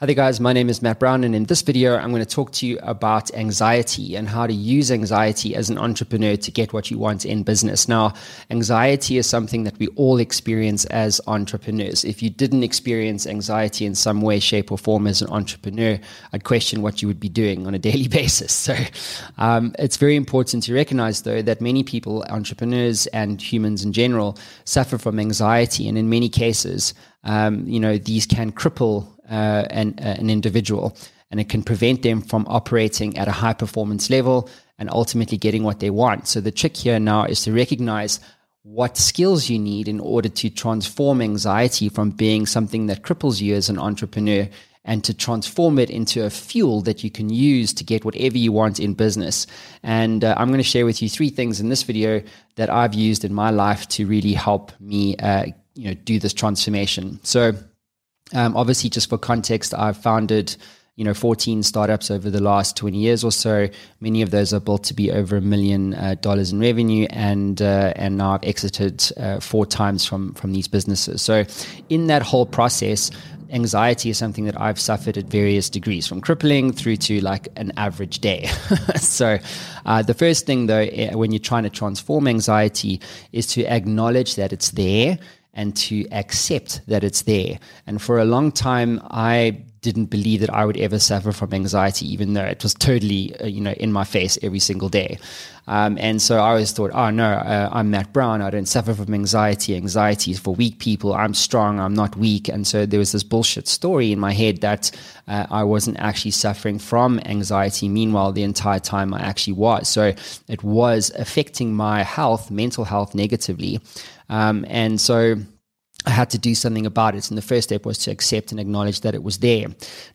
Hi there, guys. My name is Matt Brown, and in this video, I'm going to talk to you about anxiety and how to use anxiety as an entrepreneur to get what you want in business. Now, anxiety is something that we all experience as entrepreneurs. If you didn't experience anxiety in some way, shape, or form as an entrepreneur, I'd question what you would be doing on a daily basis. So, um, it's very important to recognize, though, that many people, entrepreneurs and humans in general, suffer from anxiety, and in many cases, um, you know, these can cripple uh, an, uh, an individual and it can prevent them from operating at a high performance level and ultimately getting what they want. So the trick here now is to recognize what skills you need in order to transform anxiety from being something that cripples you as an entrepreneur and to transform it into a fuel that you can use to get whatever you want in business. And uh, I'm going to share with you three things in this video that I've used in my life to really help me, uh, you know, do this transformation. So um, obviously, just for context, I've founded you know 14 startups over the last 20 years or so. Many of those are built to be over a million uh, dollars in revenue, and uh, and now I've exited uh, four times from from these businesses. So in that whole process. Anxiety is something that I've suffered at various degrees, from crippling through to like an average day. so, uh, the first thing though, eh, when you're trying to transform anxiety, is to acknowledge that it's there and to accept that it's there. And for a long time, I didn't believe that I would ever suffer from anxiety, even though it was totally, uh, you know, in my face every single day. Um, and so I always thought, oh no, uh, I'm Matt Brown. I don't suffer from anxiety. Anxiety is for weak people. I'm strong. I'm not weak. And so there was this bullshit story in my head that uh, I wasn't actually suffering from anxiety. Meanwhile, the entire time I actually was. So it was affecting my health, mental health negatively. Um, and so I had to do something about it. And the first step was to accept and acknowledge that it was there.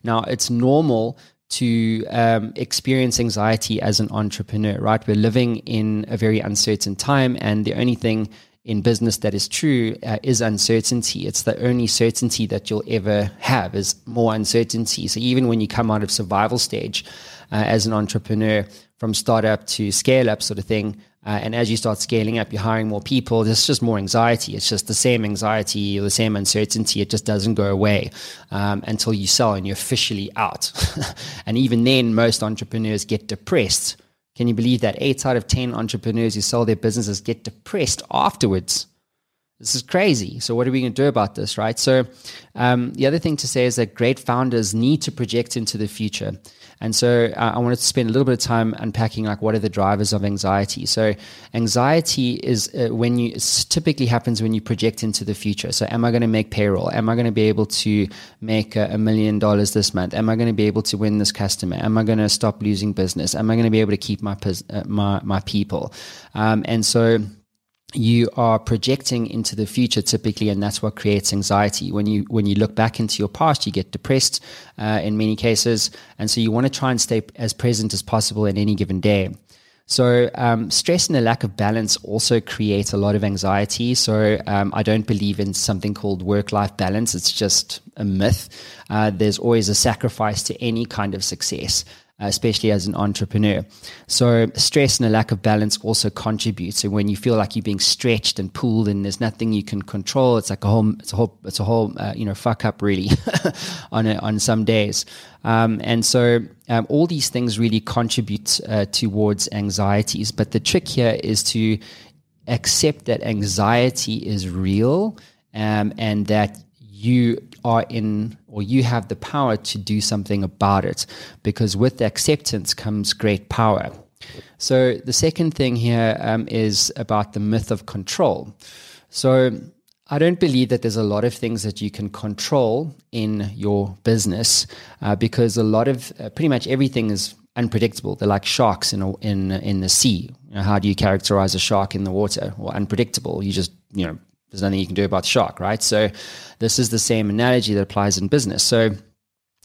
Now, it's normal to um, experience anxiety as an entrepreneur, right? We're living in a very uncertain time, and the only thing in business that is true uh, is uncertainty. It's the only certainty that you'll ever have is more uncertainty. So even when you come out of survival stage uh, as an entrepreneur, from startup to scale up sort of thing, uh, and as you start scaling up, you're hiring more people. There's just more anxiety. It's just the same anxiety the same uncertainty. It just doesn't go away um, until you sell and you're officially out. and even then, most entrepreneurs get depressed. Can you believe that? Eight out of 10 entrepreneurs who sell their businesses get depressed afterwards. This is crazy. So, what are we going to do about this, right? So, um, the other thing to say is that great founders need to project into the future. And so uh, I wanted to spend a little bit of time unpacking like what are the drivers of anxiety. So anxiety is uh, when you typically happens when you project into the future. So am I going to make payroll? Am I going to be able to make a, million dollars this month? Am I going to be able to win this customer? Am I going to stop losing business? Am I going to be able to keep my uh, my my people? Um, and so you are projecting into the future typically and that's what creates anxiety. When you when you look back into your past you get depressed uh, in many cases and so you want to try and stay as present as possible in any given day. So um, stress and a lack of balance also create a lot of anxiety. So um, i don't believe in something called work-life balance. It's just a myth. Uh, there's always a sacrifice to any kind of success especially as an entrepreneur. So stress and a lack of balance also contribute. So when you feel like you're being stretched and pulled and there's nothing you can control, it's like a whole, it's a whole, it's a whole, uh, you know, fuck up really on a, on some days. Um, and so um, all these things really contribute uh, towards anxieties. But the trick here is to accept that anxiety is real um, and that you are in or you have the power to do something about it because with acceptance comes great power. So, the second thing here um, is about the myth of control. So, I don't believe that there's a lot of things that you can control in your business uh, because a lot of uh, pretty much everything is unpredictable. They're like sharks in a, in in the sea. You know, how do you characterize a shark in the water? Well, unpredictable. You just you know there's nothing you can do about the shark, right? So this is the same analogy that applies in business. So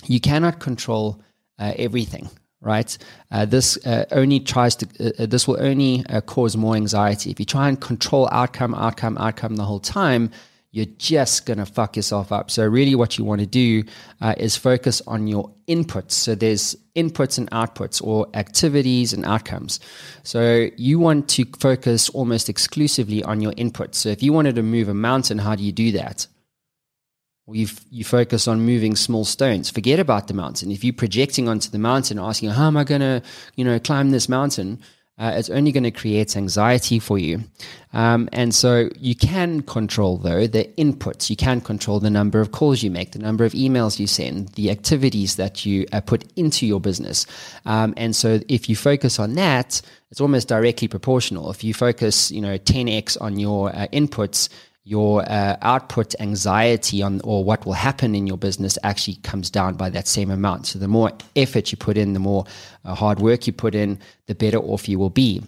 you cannot control uh, everything, right? Uh, this uh, only tries to. Uh, uh, this will only uh, cause more anxiety if you try and control outcome, outcome, outcome the whole time you're just going to fuck yourself up. So, really, what you want to do uh, is focus on your inputs. So, there's inputs and outputs, or activities and outcomes. So, you want to focus almost exclusively on your inputs. So, if you wanted to move a mountain, how do you do that? or you you focus on moving small stones. Forget about the mountain. If you're projecting onto the mountain, asking how am I going to you know climb this mountain, uh, it's only going to create anxiety for you. Um, and so you can control, though, the inputs. You can control the number of calls you make, the number of emails you send, the activities that you uh, put into your business. Um, and so if you focus on that, it's almost directly proportional. If you focus, you know, 10x on your uh, inputs, your uh, output anxiety on or what will happen in your business actually comes down by that same amount. So the more effort you put in, the more uh, hard work you put in, the better off you will be.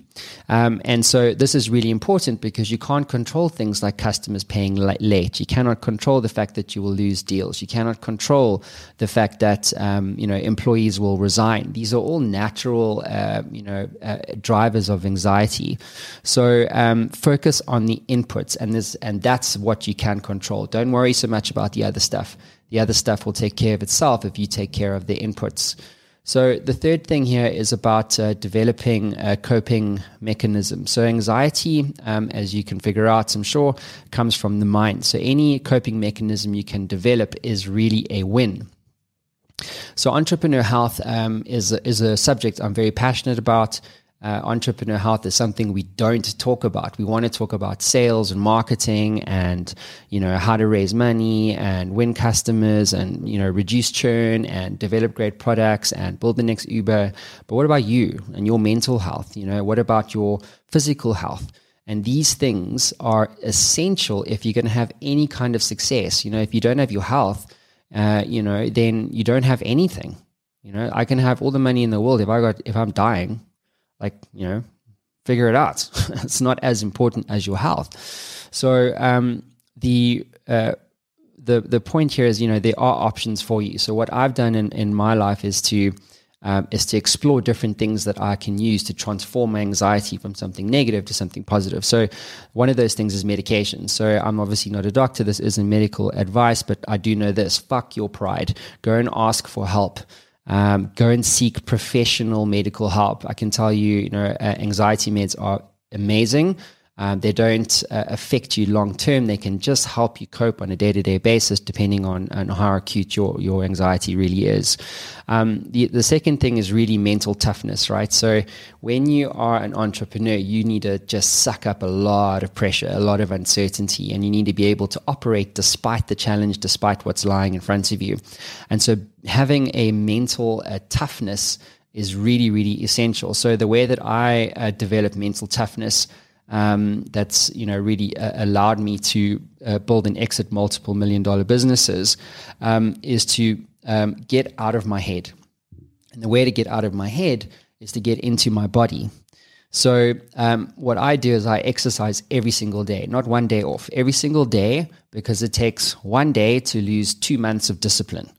Um, and so this is really important because you can't control things like customers paying late. You cannot control the fact that you will lose deals. You cannot control the fact that um, you know employees will resign. These are all natural uh, you know uh, drivers of anxiety. So um, focus on the inputs, and this and that's what you can control. Don't worry so much about the other stuff. The other stuff will take care of itself if you take care of the inputs. So, the third thing here is about uh, developing a coping mechanism. So, anxiety, um, as you can figure out, I'm sure, comes from the mind. So, any coping mechanism you can develop is really a win. So, entrepreneur health um, is, is a subject I'm very passionate about uh, entrepreneur health is something we don't talk about. We want to talk about sales and marketing and, you know, how to raise money and win customers and, you know, reduce churn and develop great products and build the next Uber. But what about you and your mental health? You know, what about your physical health? And these things are essential if you're going to have any kind of success. You know, if you don't have your health, uh, you know, then you don't have anything. You know, I can have all the money in the world if I got if I'm dying, like you know figure it out it's not as important as your health so um, the uh, the the point here is you know there are options for you so what i've done in, in my life is to um, is to explore different things that I can use to transform anxiety from something negative to something positive. So, one of those things is medication. So, I'm obviously not a doctor. This isn't medical advice, but I do know this fuck your pride. Go and ask for help. Um, go and seek professional medical help. I can tell you, you know, uh, anxiety meds are amazing. Um, they don't uh, affect you long term. They can just help you cope on a day to day basis, depending on, on, how acute your, your anxiety really is. Um, the, the second thing is really mental toughness, right? So, when you are an entrepreneur, you need to just suck up a lot of pressure, a lot of uncertainty, and you need to be able to operate despite the challenge, despite what's lying in front of you. And so, having a mental uh, toughness is really, really essential. So, the way that I uh, develop mental toughness um, that's you know really uh, allowed me to uh, build and exit multiple million dollar businesses um, is to um, get out of my head. And the way to get out of my head is to get into my body. So um, what I do is I exercise every single day, not one day off, every single day because it takes one day to lose two months of discipline.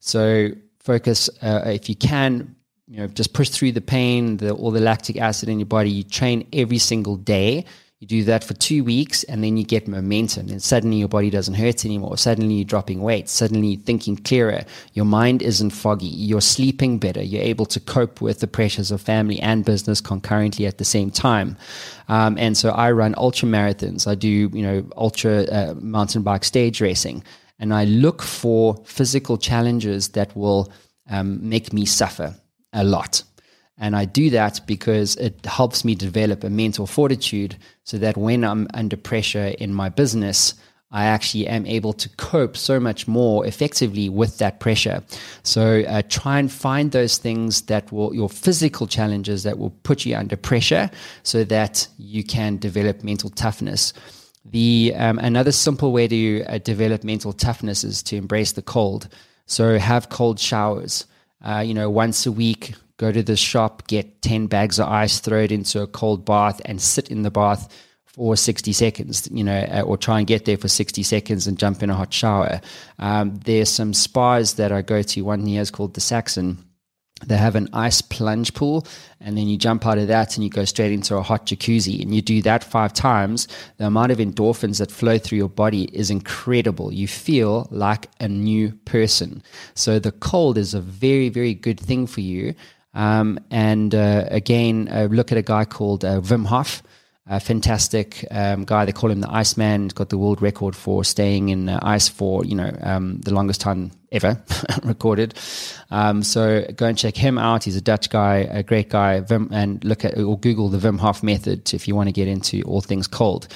So focus uh, if you can you know, just push through the pain, the, all the lactic acid in your body. You train every single day. You do that for two weeks, and then you get momentum. And suddenly your body doesn't hurt anymore. Suddenly you're dropping weight. Suddenly you're thinking clearer. Your mind isn't foggy. You're sleeping better. You're able to cope with the pressures of family and business concurrently at the same time. Um, and so I run ultra marathons. I do, you know, ultra uh, mountain bike stage racing, and I look for physical challenges that will um, make me suffer a lot. And I do that because it helps me develop a mental fortitude so that when I'm under pressure in my business, I actually am able to cope so much more effectively with that pressure. So uh, try and find those things that will, your physical challenges that will put you under pressure so that you can develop mental toughness. The um, another simple way to uh, develop mental toughness is to embrace the cold. So have cold showers uh, you know, once a week, go to the shop, get 10 bags of ice, throw it into a cold bath, and sit in the bath for 60 seconds, you know, uh, or try and get there for 60 seconds and jump in a hot shower. Um, there's some spas that I go to. One here is called the Saxon they have an ice plunge pool and then you jump out of that and you go straight into a hot jacuzzi. And you do that five times the amount of endorphins that flow through your body is incredible. You feel like a new person. So the cold is a very very good thing for you. Um, and uh, again uh, look at a guy called uh, wim hof a fantastic um, guy. They call him the Iceman. He's got the world record for staying in uh, ice for you know um, the longest time ever recorded. Um, so go and check him out. He's a Dutch guy, a great guy. Vim, and look at or Google the Wim Hof method if you want to get into all things cold.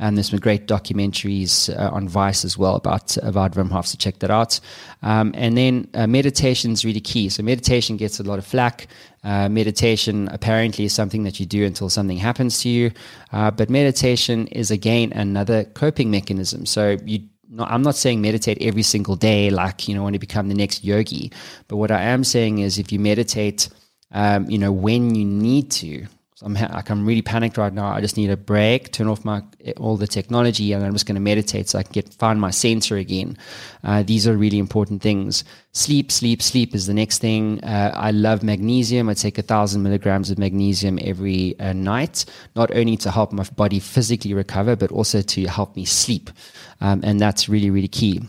And there's some great documentaries uh, on Vice as well about about Wim Hof, so check that out. Um, and then uh, meditation is really key. So meditation gets a lot of flack. Uh, meditation apparently is something that you do until something happens to you, uh, but meditation is again another coping mechanism. So you I'm not saying meditate every single day, like you know, want to become the next yogi. But what I am saying is, if you meditate, um, you know, when you need to, I'm like I'm really panicked right now. I just need a break, turn off my all the technology, and I'm just going to meditate so I can get find my center again. Uh, these are really important things. Sleep, sleep, sleep is the next thing. Uh, I love magnesium. I take a thousand milligrams of magnesium every uh, night, not only to help my body physically recover, but also to help me sleep, um, and that's really really key.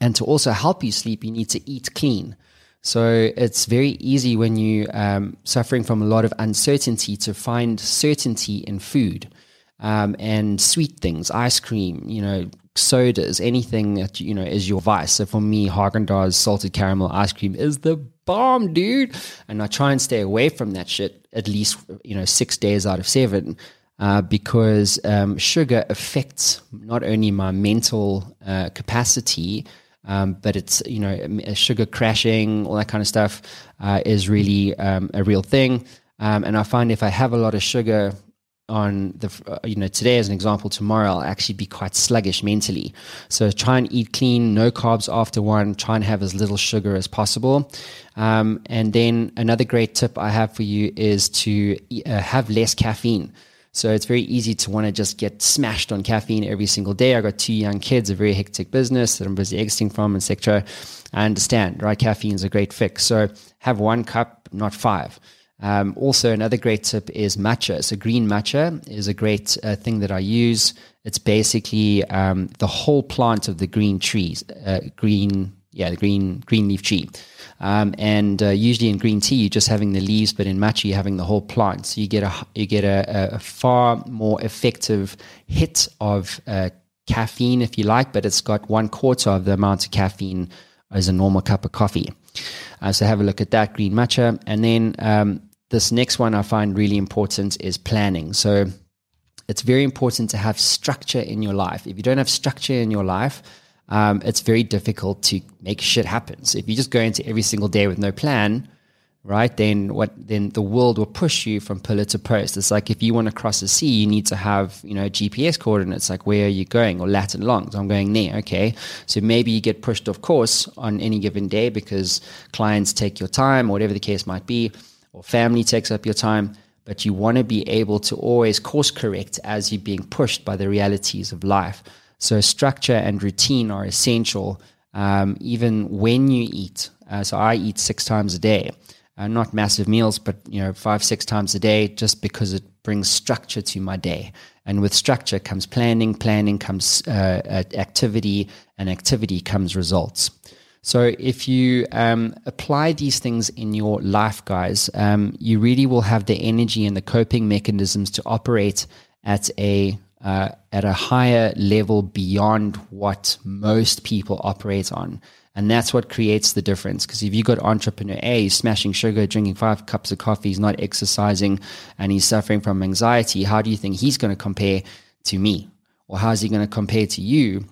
And to also help you sleep, you need to eat clean. So it's very easy when you um, suffering from a lot of uncertainty to find certainty in food um, and sweet things, ice cream, you know, sodas, anything that you know is your vice. So for me, Haagen-Dazs salted caramel ice cream is the bomb, dude. And I try and stay away from that shit at least you know six days out of seven. Uh, because um, sugar affects not only my mental uh, capacity, um, but it's you know sugar crashing, all that kind of stuff uh, is really um, a real thing. Um, and I find if I have a lot of sugar on the uh, you know today as an example, tomorrow I'll actually be quite sluggish mentally. So try and eat clean, no carbs after one. Try and have as little sugar as possible. Um, and then another great tip I have for you is to uh, have less caffeine. So it's very easy to want to just get smashed on caffeine every single day. I got two young kids, a very hectic business that I'm busy exiting from, etc. I understand, right? Caffeine is a great fix. So have one cup, not five. Um, also, another great tip is matcha. So green matcha is a great uh, thing that I use. It's basically um, the whole plant of the green trees, uh, green, yeah, the green green leaf tea. Um, and uh, usually in green tea, you're just having the leaves, but in matcha, you're having the whole plant. So you get a you get a, a far more effective hit of uh, caffeine, if you like, but it's got one quarter of the amount of caffeine as a normal cup of coffee. Uh, so have a look at that green matcha, and then um, this next one I find really important is planning. So it's very important to have structure in your life. If you don't have structure in your life, um, it's very difficult to make shit happen. So if you just go into every single day with no plan, right, then what? Then the world will push you from pillar to post. It's like if you want to cross the sea, you need to have you know GPS coordinates. Like where are you going, or lat and long? So I'm going there. Okay, so maybe you get pushed off course on any given day because clients take your time, or whatever the case might be, or family takes up your time but you want to be able to always course correct as you're being pushed by the realities of life. So structure and routine are essential, um, even when you eat. Uh, so I eat six times a day, uh, not massive meals, but you know five six times a day, just because it brings structure to my day. And with structure comes planning, planning comes uh, activity, and activity comes results. So if you um, apply these things in your life, guys, um, you really will have the energy and the coping mechanisms to operate at a uh, at a higher level beyond what most people operate on. And that's what creates the difference. Because if you've got entrepreneur A, smashing sugar, drinking five cups of coffee, he's not exercising, and he's suffering from anxiety, how do you think he's going to compare to me? Or how is he going to compare to you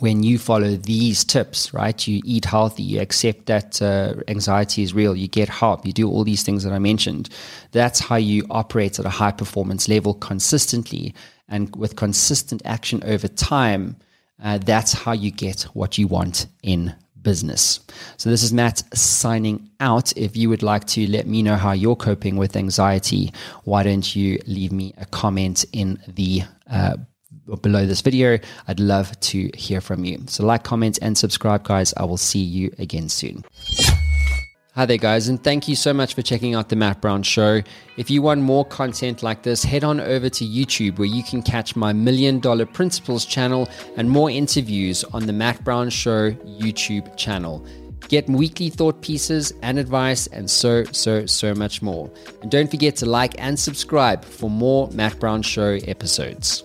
when you follow these tips, right? You eat healthy, you accept that uh, anxiety is real, you get help, you do all these things that I mentioned. That's how you operate at a high performance level consistently and with consistent action over time, uh, that's how you get what you want in business. So, this is Matt signing out. If you would like to let me know how you're coping with anxiety, why don't you leave me a comment in the uh, below this video? I'd love to hear from you. So, like, comment, and subscribe, guys. I will see you again soon. Hi there, guys, and thank you so much for checking out The Matt Brown Show. If you want more content like this, head on over to YouTube where you can catch my Million Dollar Principles channel and more interviews on The Matt Brown Show YouTube channel. Get weekly thought pieces and advice, and so, so, so much more. And don't forget to like and subscribe for more Matt Brown Show episodes.